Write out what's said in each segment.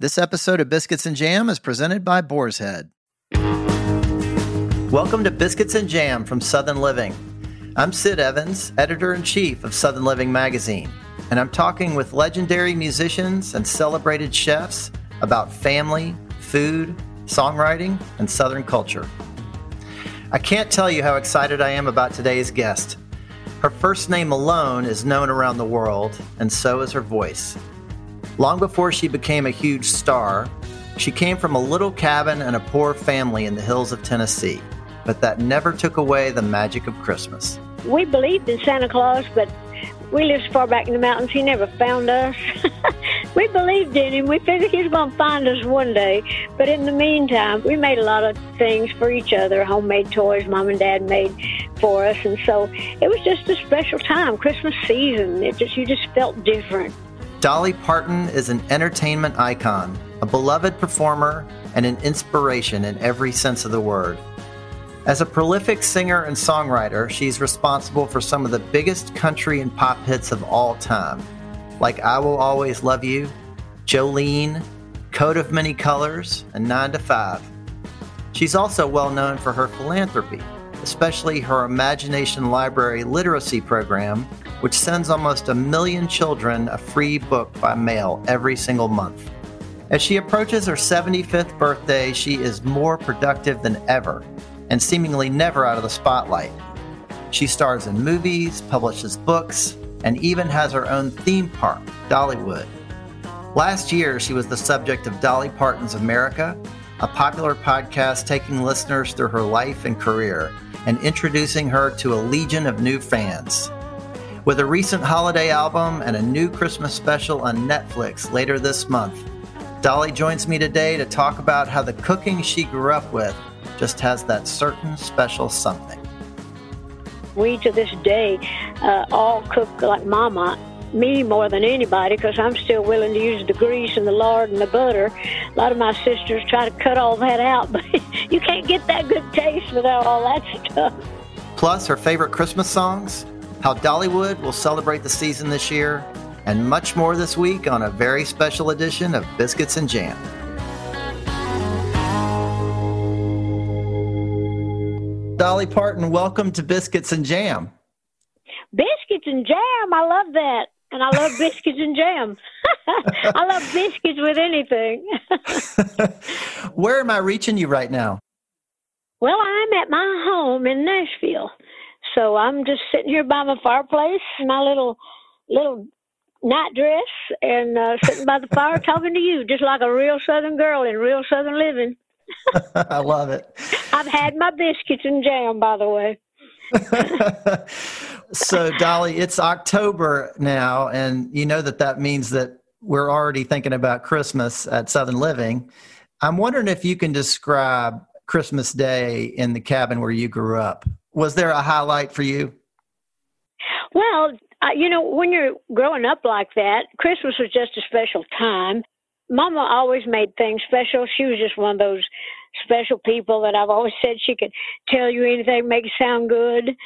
This episode of Biscuits and Jam is presented by Boar's Head. Welcome to Biscuits and Jam from Southern Living. I'm Sid Evans, editor in chief of Southern Living magazine, and I'm talking with legendary musicians and celebrated chefs about family, food, songwriting, and Southern culture. I can't tell you how excited I am about today's guest. Her first name alone is known around the world, and so is her voice. Long before she became a huge star, she came from a little cabin and a poor family in the hills of Tennessee, but that never took away the magic of Christmas. We believed in Santa Claus, but we lived far back in the mountains, he never found us. we believed in him. We figured he was going to find us one day. But in the meantime, we made a lot of things for each other homemade toys mom and dad made for us. And so it was just a special time, Christmas season. It just, you just felt different. Dolly Parton is an entertainment icon, a beloved performer, and an inspiration in every sense of the word. As a prolific singer and songwriter, she's responsible for some of the biggest country and pop hits of all time, like I Will Always Love You, Jolene, Coat of Many Colors, and 9 to 5. She's also well known for her philanthropy, especially her Imagination Library literacy program, which sends almost a million children a free book by mail every single month. As she approaches her 75th birthday, she is more productive than ever and seemingly never out of the spotlight. She stars in movies, publishes books, and even has her own theme park, Dollywood. Last year, she was the subject of Dolly Parton's America, a popular podcast taking listeners through her life and career and introducing her to a legion of new fans. With a recent holiday album and a new Christmas special on Netflix later this month, Dolly joins me today to talk about how the cooking she grew up with just has that certain special something. We to this day uh, all cook like Mama me more than anybody because I'm still willing to use the grease and the lard and the butter. A lot of my sisters try to cut all that out, but you can't get that good taste without all that stuff. Plus, her favorite Christmas songs, how Dollywood will celebrate the season this year, and much more this week on a very special edition of Biscuits and Jam. Dolly Parton, welcome to Biscuits and Jam. Biscuits and jam, I love that and I love biscuits and jam. I love biscuits with anything. Where am I reaching you right now? Well, I'm at my home in Nashville. So I'm just sitting here by my fireplace, my little little night dress, and uh, sitting by the fire talking to you, just like a real Southern girl in real Southern living. I love it. I've had my biscuits and jam, by the way. so, Dolly, it's October now, and you know that that means that we're already thinking about Christmas at Southern Living. I'm wondering if you can describe Christmas Day in the cabin where you grew up. Was there a highlight for you? Well, uh, you know, when you're growing up like that, Christmas was just a special time. Mama always made things special. She was just one of those special people that I've always said she could tell you anything, make it sound good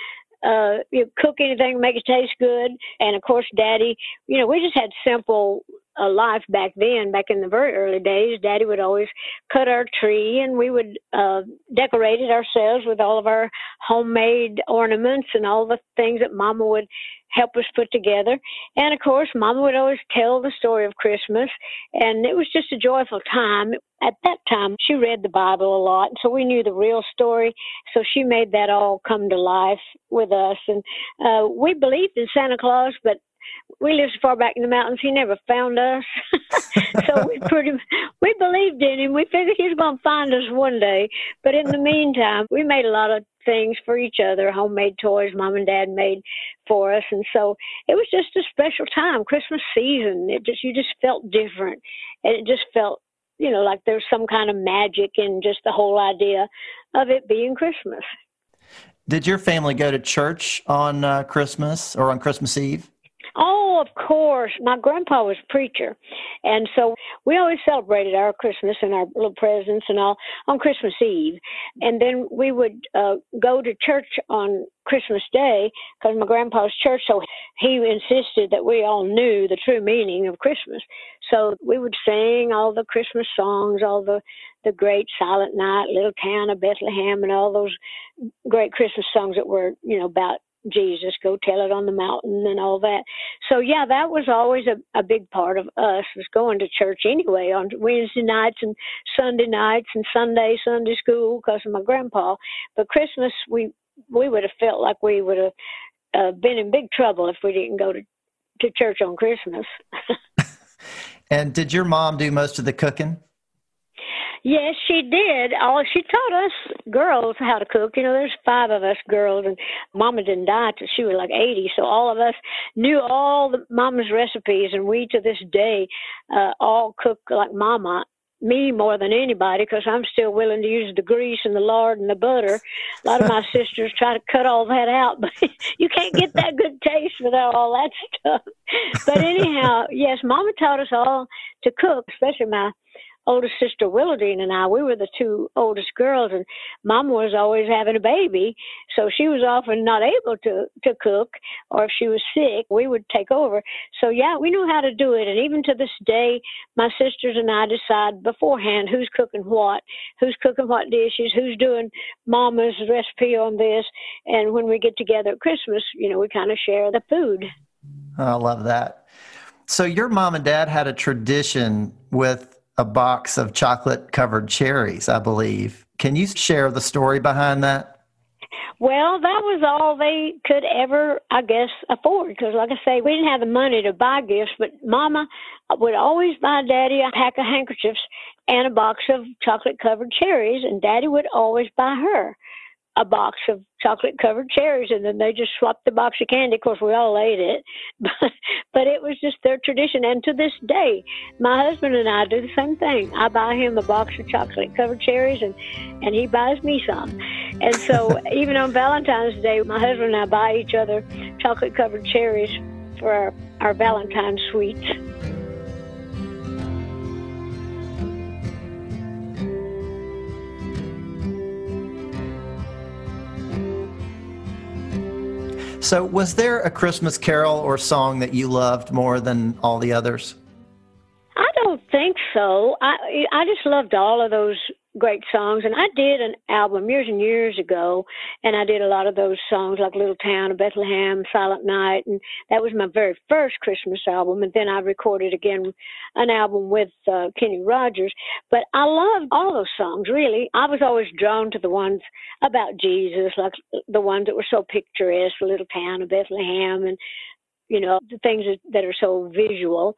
uh, you cook anything, make it taste good. And of course, Daddy, you know, we just had simple uh, life back then, back in the very early days. Daddy would always cut our tree, and we would uh, decorate it ourselves with all of our homemade ornaments and all the things that Mama would help us put together. And of course, Mama would always tell the story of Christmas, and it was just a joyful time. At that time, she read the Bible a lot, so we knew the real story. So she made that all come to life with us. And uh, we believed in Santa Claus, but we lived far back in the mountains, he never found us. so we pretty we believed in him. We figured he was going to find us one day. But in the meantime, we made a lot of things for each other, homemade toys mom and dad made for us, and so it was just a special time, Christmas season. It just you just felt different, and it just felt you know like there's some kind of magic in just the whole idea of it being Christmas. Did your family go to church on uh, Christmas or on Christmas Eve? Oh, of course. My grandpa was a preacher. And so we always celebrated our Christmas and our little presents and all on Christmas Eve. And then we would uh, go to church on Christmas Day because my grandpa's church, so he insisted that we all knew the true meaning of Christmas. So we would sing all the Christmas songs, all the the great Silent Night, Little Town of Bethlehem, and all those great Christmas songs that were, you know, about Jesus, go tell it on the mountain and all that. So yeah, that was always a, a big part of us was going to church anyway on Wednesday nights and Sunday nights and Sunday Sunday school because of my grandpa. But Christmas we we would have felt like we would have uh, been in big trouble if we didn't go to to church on Christmas. and did your mom do most of the cooking? Yes, she did. Oh, she taught us girls how to cook. You know, there's five of us girls, and Mama didn't die till she was like 80, so all of us knew all the Mama's recipes, and we to this day uh, all cook like Mama me more than anybody because I'm still willing to use the grease and the lard and the butter. A lot of my sisters try to cut all that out, but you can't get that good taste without all that stuff. But anyhow, yes, Mama taught us all to cook, especially my oldest sister Willadeene and I, we were the two oldest girls, and Mama was always having a baby, so she was often not able to to cook, or if she was sick, we would take over. So yeah, we knew how to do it, and even to this day, my sisters and I decide beforehand who's cooking what, who's cooking what dishes, who's doing Mama's recipe on this, and when we get together at Christmas, you know, we kind of share the food. I love that. So your mom and dad had a tradition with a box of chocolate covered cherries, I believe. Can you share the story behind that? Well, that was all they could ever, I guess, afford. Because, like I say, we didn't have the money to buy gifts, but Mama would always buy Daddy a pack of handkerchiefs and a box of chocolate covered cherries, and Daddy would always buy her a box of chocolate covered cherries and then they just swapped the box of candy. Of course we all ate it but but it was just their tradition. And to this day my husband and i do the same thing. I buy him a box of chocolate covered cherries and and he buys me some. And so even on valentine's day my husband and i buy each other chocolate covered cherries for our, our valentine's sweets So, was there a Christmas carol or song that you loved more than all the others? I don't think so. I I just loved all of those great songs. And I did an album years and years ago, and I did a lot of those songs like Little Town of Bethlehem, Silent Night, and that was my very first Christmas album. And then I recorded again an album with uh, Kenny Rogers. But I loved all those songs, really. I was always drawn to the ones about Jesus, like the ones that were so picturesque, Little Town of Bethlehem, and you know, the things that, that are so visual.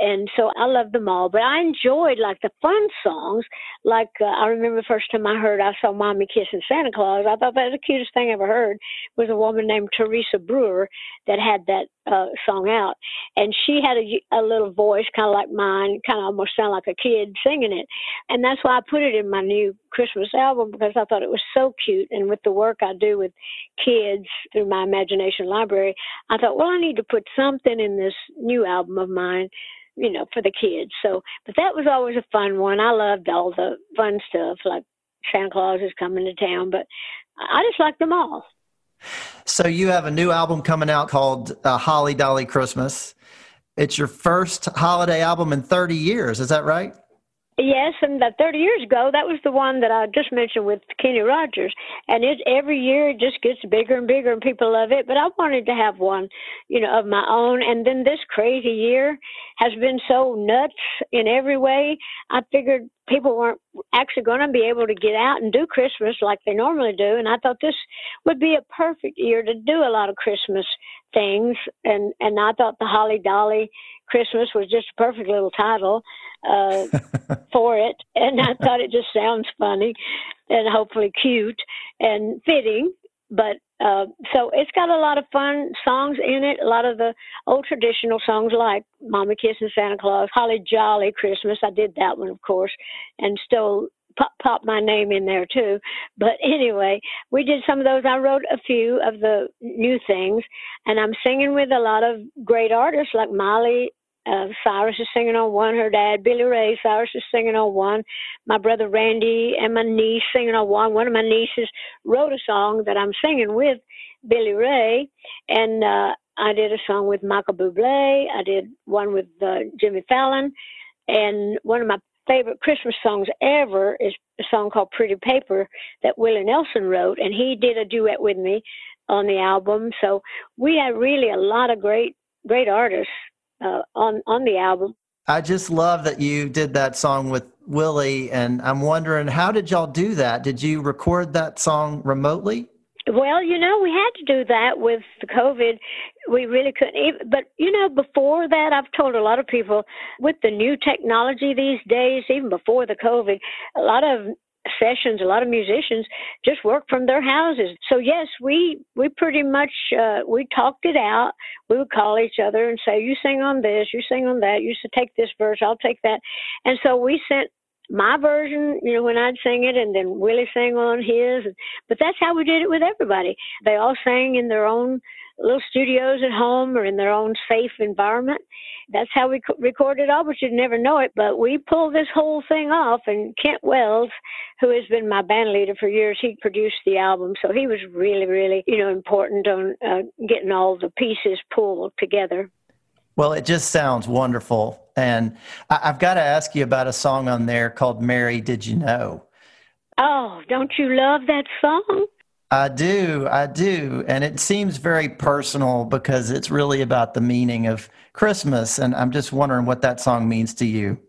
And so I love them all. But I enjoyed like the fun songs. Like uh, I remember the first time I heard I saw Mommy kissing Santa Claus. I thought that was the cutest thing I ever heard. Was a woman named Teresa Brewer that had that uh, song out, and she had a, a little voice kind of like mine, kind of almost sound like a kid singing it. And that's why I put it in my new Christmas album because I thought it was so cute. And with the work I do with kids through my imagination library, I thought, well, I need to put something in this new album of mine you know, for the kids. So, but that was always a fun one. I loved all the fun stuff like Santa Claus is coming to town, but I just liked them all. So you have a new album coming out called uh, Holly Dolly Christmas. It's your first holiday album in 30 years. Is that right? Yes, and that 30 years ago, that was the one that I just mentioned with Kenny Rogers. And it every year it just gets bigger and bigger, and people love it. But I wanted to have one, you know, of my own. And then this crazy year has been so nuts in every way. I figured people weren't actually going to be able to get out and do Christmas like they normally do. And I thought this would be a perfect year to do a lot of Christmas things. And and I thought the Holly Dolly Christmas was just a perfect little title uh, for it, and I thought it just sounds funny and hopefully cute and fitting. But uh, so it's got a lot of fun songs in it, a lot of the old traditional songs like Mama Kissing Santa Claus, Holly Jolly Christmas. I did that one, of course, and stole pop, pop my name in there too. But anyway, we did some of those. I wrote a few of the new things, and I'm singing with a lot of great artists like Miley uh, Cyrus is singing on one. Her dad, Billy Ray Cyrus, is singing on one. My brother Randy and my niece singing on one. One of my nieces wrote a song that I'm singing with Billy Ray, and uh, I did a song with Michael Bublé. I did one with uh, Jimmy Fallon, and one of my favorite Christmas songs ever is a song called Pretty Paper that Willie Nelson wrote, and he did a duet with me on the album. So we had really a lot of great, great artists uh, on on the album. I just love that you did that song with Willie, and I'm wondering how did y'all do that? Did you record that song remotely? Well, you know, we had to do that with the COVID. We really couldn't even, but you know, before that, I've told a lot of people with the new technology these days, even before the COVID, a lot of sessions a lot of musicians just work from their houses so yes we we pretty much uh, we talked it out we would call each other and say you sing on this you sing on that you should take this verse i'll take that and so we sent my version, you know, when I'd sing it, and then Willie sang on his. But that's how we did it with everybody. They all sang in their own little studios at home or in their own safe environment. That's how we recorded all, but you'd never know it. But we pulled this whole thing off, and Kent Wells, who has been my band leader for years, he produced the album, so he was really, really, you know, important on uh, getting all the pieces pulled together. Well, it just sounds wonderful. And I- have got to ask you about a song on there called Mary Did You Know? Oh, don't you love that song? I do. I do. And it seems very personal because it's really about the meaning of Christmas. And I'm just wondering what that song means to you.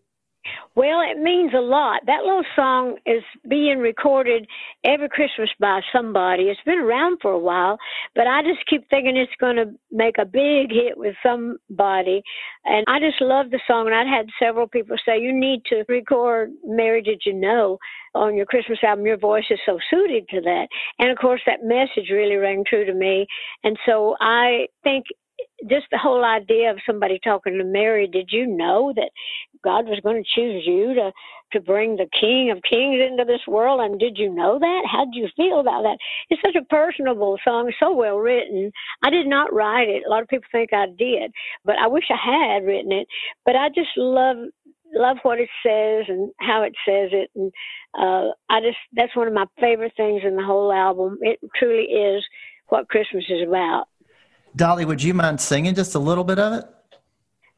Well, it means a lot. That little song is being recorded every Christmas by somebody. It's been around for a while, but I just keep thinking it's going to make a big hit with somebody. And I just love the song. And I've had several people say, You need to record Mary Did You Know on your Christmas album. Your voice is so suited to that. And of course, that message really rang true to me. And so I think just the whole idea of somebody talking to Mary, did you know that God was going to choose you to to bring the King of Kings into this world? And did you know that? How did you feel about that? It's such a personable song, so well written. I did not write it. A lot of people think I did, but I wish I had written it. But I just love love what it says and how it says it and uh I just that's one of my favorite things in the whole album. It truly is what Christmas is about. Dolly, would you mind singing just a little bit of it?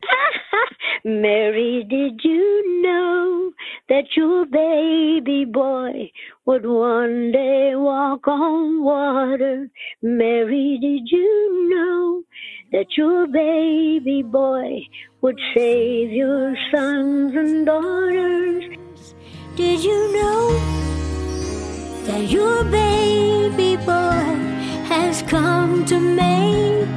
Mary, did you know that your baby boy would one day walk on water? Mary, did you know that your baby boy would save your sons and daughters? Did you know that your baby boy has come to make.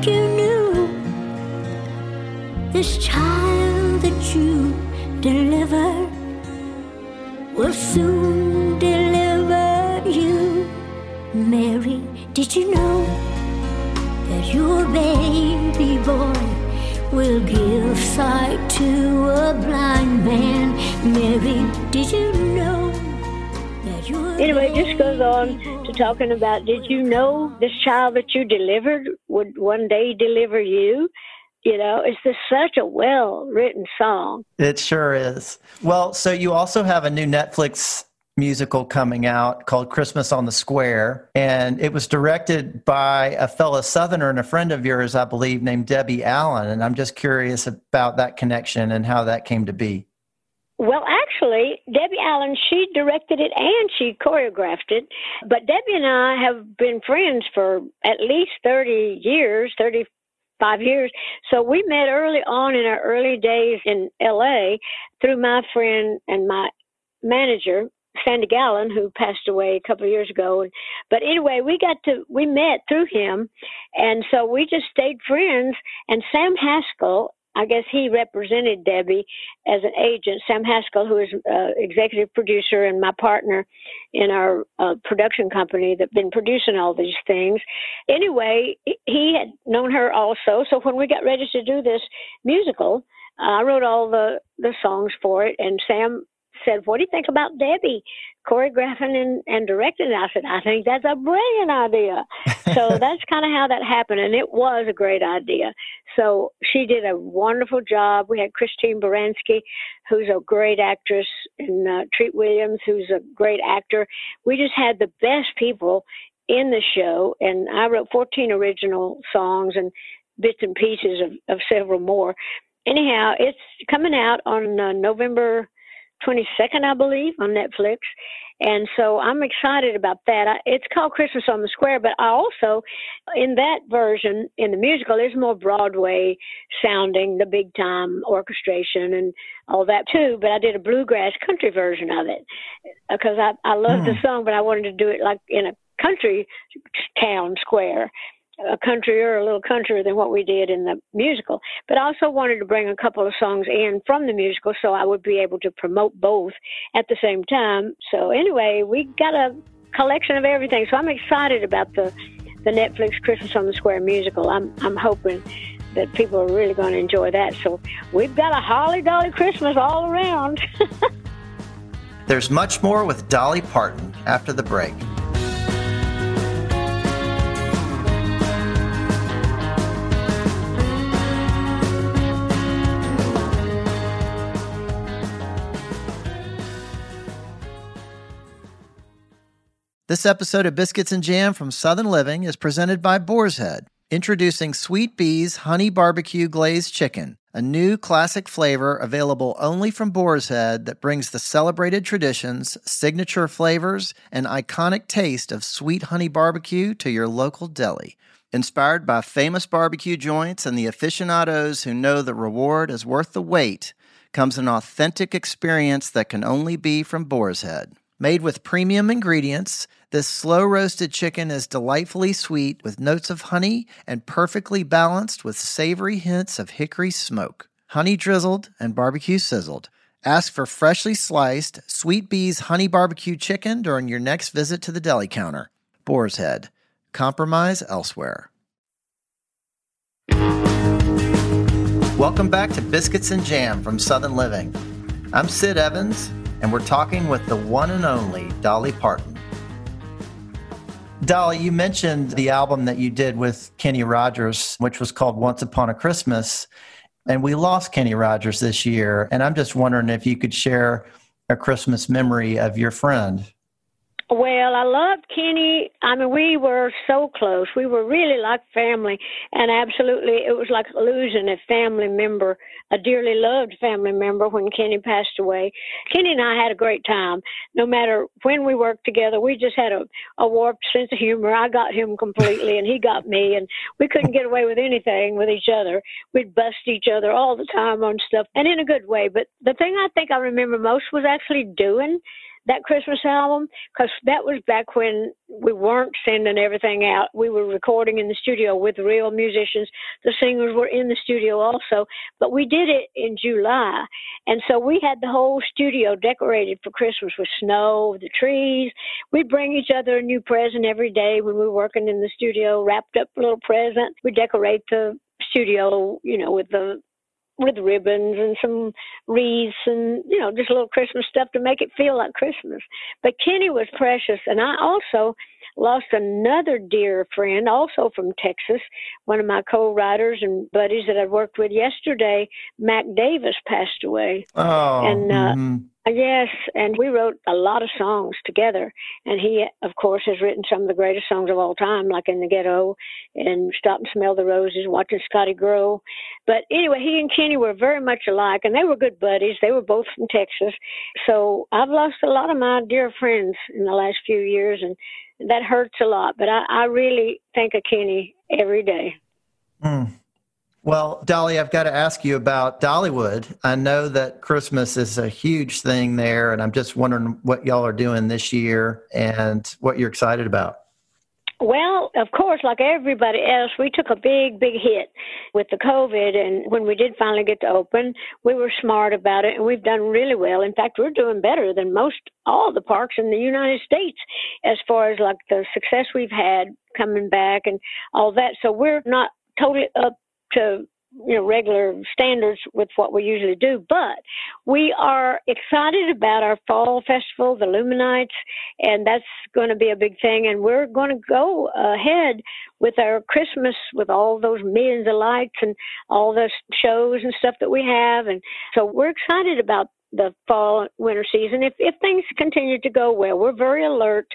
This child that you deliver will soon deliver you. Mary, did you know that your baby boy will give sight to a blind man? Mary, did you know? Anyway, it just goes on to talking about did you know this child that you delivered would one day deliver you? You know, it's just such a well written song. It sure is. Well, so you also have a new Netflix musical coming out called Christmas on the Square. And it was directed by a fellow Southerner and a friend of yours, I believe, named Debbie Allen. And I'm just curious about that connection and how that came to be. Well, actually, Debbie Allen, she directed it and she choreographed it. But Debbie and I have been friends for at least 30 years, 35 years. So we met early on in our early days in LA through my friend and my manager, Sandy Gallin, who passed away a couple of years ago. But anyway, we got to we met through him, and so we just stayed friends. And Sam Haskell I guess he represented Debbie as an agent. Sam Haskell, who is uh, executive producer and my partner in our uh, production company that's been producing all these things. Anyway, he had known her also. So when we got ready to do this musical, I wrote all the the songs for it, and Sam said, What do you think about Debbie choreographing and, and directing? I said, I think that's a brilliant idea. so that's kind of how that happened. And it was a great idea. So she did a wonderful job. We had Christine Baranski, who's a great actress, and uh, Treat Williams, who's a great actor. We just had the best people in the show, and I wrote 14 original songs and bits and pieces of, of several more. Anyhow, it's coming out on uh, November 22nd, I believe, on Netflix. And so I'm excited about that. I, it's called Christmas on the Square, but I also, in that version, in the musical, is more Broadway sounding, the big time orchestration and all that too. But I did a bluegrass country version of it because I, I love mm. the hmm. song, but I wanted to do it like in a country town square a country—or a little countryer than what we did in the musical. But I also wanted to bring a couple of songs in from the musical so I would be able to promote both at the same time. So anyway, we got a collection of everything. So I'm excited about the the Netflix Christmas on the Square musical. I'm I'm hoping that people are really going to enjoy that. So we've got a holly dolly Christmas all around. There's much more with Dolly Parton after the break. This episode of Biscuits and Jam from Southern Living is presented by Boar's Head, introducing Sweet Bee's Honey Barbecue Glazed Chicken, a new classic flavor available only from Boar's Head that brings the celebrated traditions, signature flavors, and iconic taste of sweet honey barbecue to your local deli. Inspired by famous barbecue joints and the aficionados who know the reward is worth the wait, comes an authentic experience that can only be from Boar's Head. Made with premium ingredients, this slow roasted chicken is delightfully sweet with notes of honey and perfectly balanced with savory hints of hickory smoke. Honey drizzled and barbecue sizzled. Ask for freshly sliced Sweet Bee's honey barbecue chicken during your next visit to the deli counter. Boar's Head. Compromise elsewhere. Welcome back to Biscuits and Jam from Southern Living. I'm Sid Evans and we're talking with the one and only Dolly Parton. Dolly, you mentioned the album that you did with Kenny Rogers, which was called Once Upon a Christmas. And we lost Kenny Rogers this year. And I'm just wondering if you could share a Christmas memory of your friend. Well, I loved Kenny. I mean, we were so close. We were really like family, and absolutely, it was like losing a family member, a dearly loved family member when Kenny passed away. Kenny and I had a great time. No matter when we worked together, we just had a, a warped sense of humor. I got him completely, and he got me, and we couldn't get away with anything with each other. We'd bust each other all the time on stuff, and in a good way. But the thing I think I remember most was actually doing that Christmas album because that was back when we weren't sending everything out. We were recording in the studio with real musicians. The singers were in the studio also, but we did it in July. And so we had the whole studio decorated for Christmas with snow, the trees. We'd bring each other a new present every day when we were working in the studio, wrapped up little present. We decorate the studio, you know, with the with ribbons and some wreaths and you know just a little Christmas stuff to make it feel like Christmas. But Kenny was precious, and I also lost another dear friend, also from Texas, one of my co-writers and buddies that I worked with yesterday. Mac Davis passed away, oh, and uh, mm-hmm. Yes, and we wrote a lot of songs together. And he, of course, has written some of the greatest songs of all time, like In the Ghetto and Stop and Smell the Roses, Watching Scotty Grow. But anyway, he and Kenny were very much alike, and they were good buddies. They were both from Texas. So I've lost a lot of my dear friends in the last few years, and that hurts a lot. But I, I really think of Kenny every day. Mm. Well, Dolly, I've got to ask you about Dollywood. I know that Christmas is a huge thing there, and I'm just wondering what y'all are doing this year and what you're excited about. Well, of course, like everybody else, we took a big, big hit with the COVID. And when we did finally get to open, we were smart about it and we've done really well. In fact, we're doing better than most all the parks in the United States as far as like the success we've had coming back and all that. So we're not totally up to you know regular standards with what we usually do but we are excited about our fall festival the LumiNights and that's going to be a big thing and we're going to go ahead with our christmas with all those millions of lights and all the shows and stuff that we have and so we're excited about the fall winter season. If if things continue to go well we're very alert.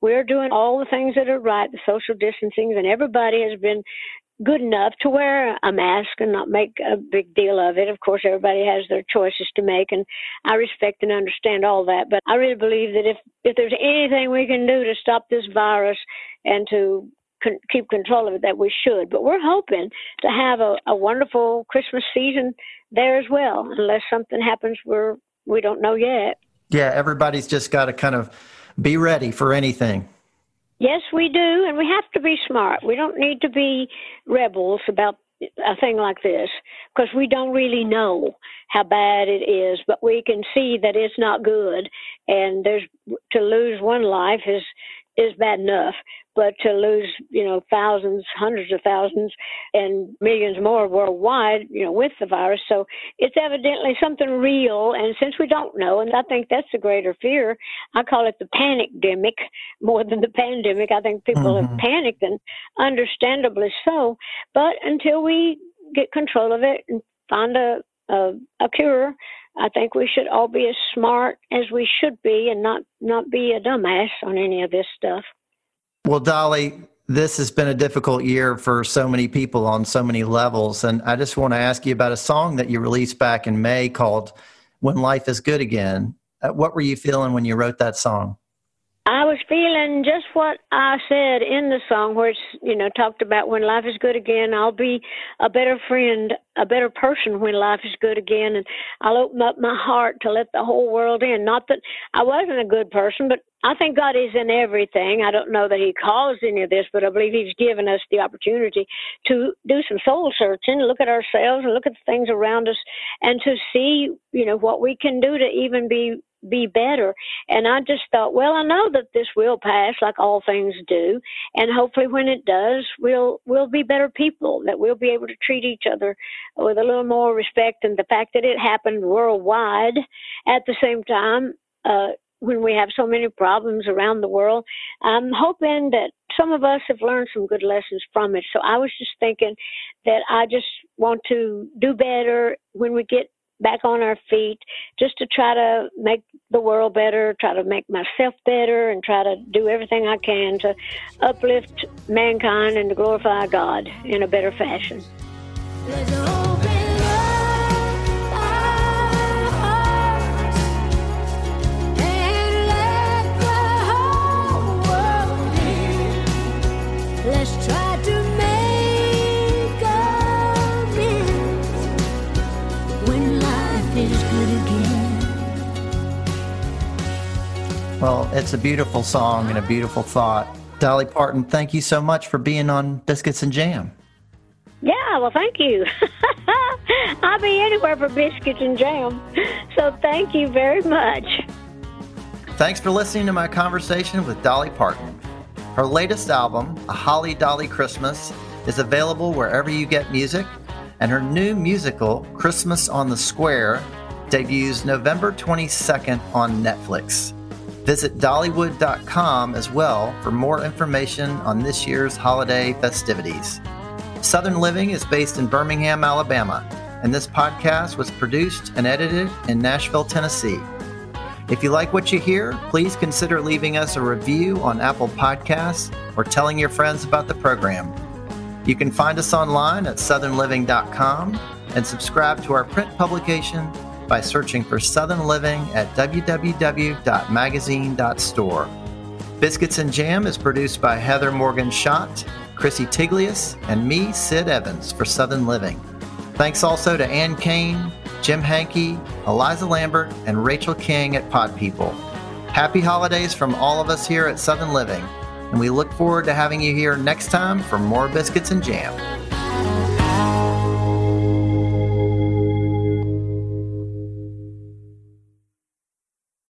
We're doing all the things that are right the social distancing and everybody has been good enough to wear a mask and not make a big deal of it. Of course, everybody has their choices to make, and I respect and understand all that. But I really believe that if if there's anything we can do to stop this virus and to con- keep control of it, that we should. But we're hoping to have a, a wonderful Christmas season there as well, unless something happens where we don't know yet. Yeah, everybody's just got to kind of be ready for anything. Yes, we do, and we have to be smart. We don't need to be rebels about a thing like this because we don't really know how bad it is, but we can see that it's not good. And there's to lose one life is is bad enough, but to lose, you know, thousands, hundreds of thousands, and millions more worldwide, you know, with the virus. So it's evidently something real. And since we don't know, and I think that's the greater fear, I call it the panic demic more than the pandemic. I think people mm-hmm. have panicked, and understandably so. But until we get control of it and find a a, a cure, I think we should all be as smart as we should be and not not be a dumbass on any of this stuff. Well, Dolly, this has been a difficult year for so many people on so many levels, and I just want to ask you about a song that you released back in May called "When Life Is Good Again." Uh, what were you feeling when you wrote that song? I was feeling just what I said in the song, where it's you know talked about when life is good again. I'll be a better friend, a better person when life is good again, and I'll open up my heart to let the whole world in. Not that I wasn't a good person, but I think God is in everything. I don't know that He caused any of this, but I believe He's given us the opportunity to do some soul searching, look at ourselves, and look at the things around us, and to see you know what we can do to even be be better. And I just thought, well, I know that this will pass like all things do, and hopefully when it does, we'll we'll be better people, that we'll be able to treat each other with a little more respect and the fact that it happened worldwide at the same time uh when we have so many problems around the world. I'm hoping that some of us have learned some good lessons from it. So I was just thinking that I just want to do better when we get back on our feet just to try to make the world better, try to make myself better, and try to do everything I can to uplift mankind and to glorify God in a better fashion. Well, it's a beautiful song and a beautiful thought. Dolly Parton, thank you so much for being on Biscuits and Jam. Yeah, well, thank you. I'll be anywhere for biscuits and jam. So thank you very much. Thanks for listening to my conversation with Dolly Parton. Her latest album, A Holly Dolly Christmas, is available wherever you get music, and her new musical, Christmas on the Square, debuts November 22nd on Netflix. Visit Dollywood.com as well for more information on this year's holiday festivities. Southern Living is based in Birmingham, Alabama, and this podcast was produced and edited in Nashville, Tennessee. If you like what you hear, please consider leaving us a review on Apple Podcasts or telling your friends about the program. You can find us online at southernliving.com and subscribe to our print publication by searching for Southern Living at www.magazine.store. Biscuits and Jam is produced by Heather Morgan Shott, Chrissy Tiglius, and me, Sid Evans, for Southern Living. Thanks also to Ann Kane, Jim Hankey, Eliza Lambert, and Rachel King at Pod People. Happy holidays from all of us here at Southern Living, and we look forward to having you here next time for more Biscuits and Jam.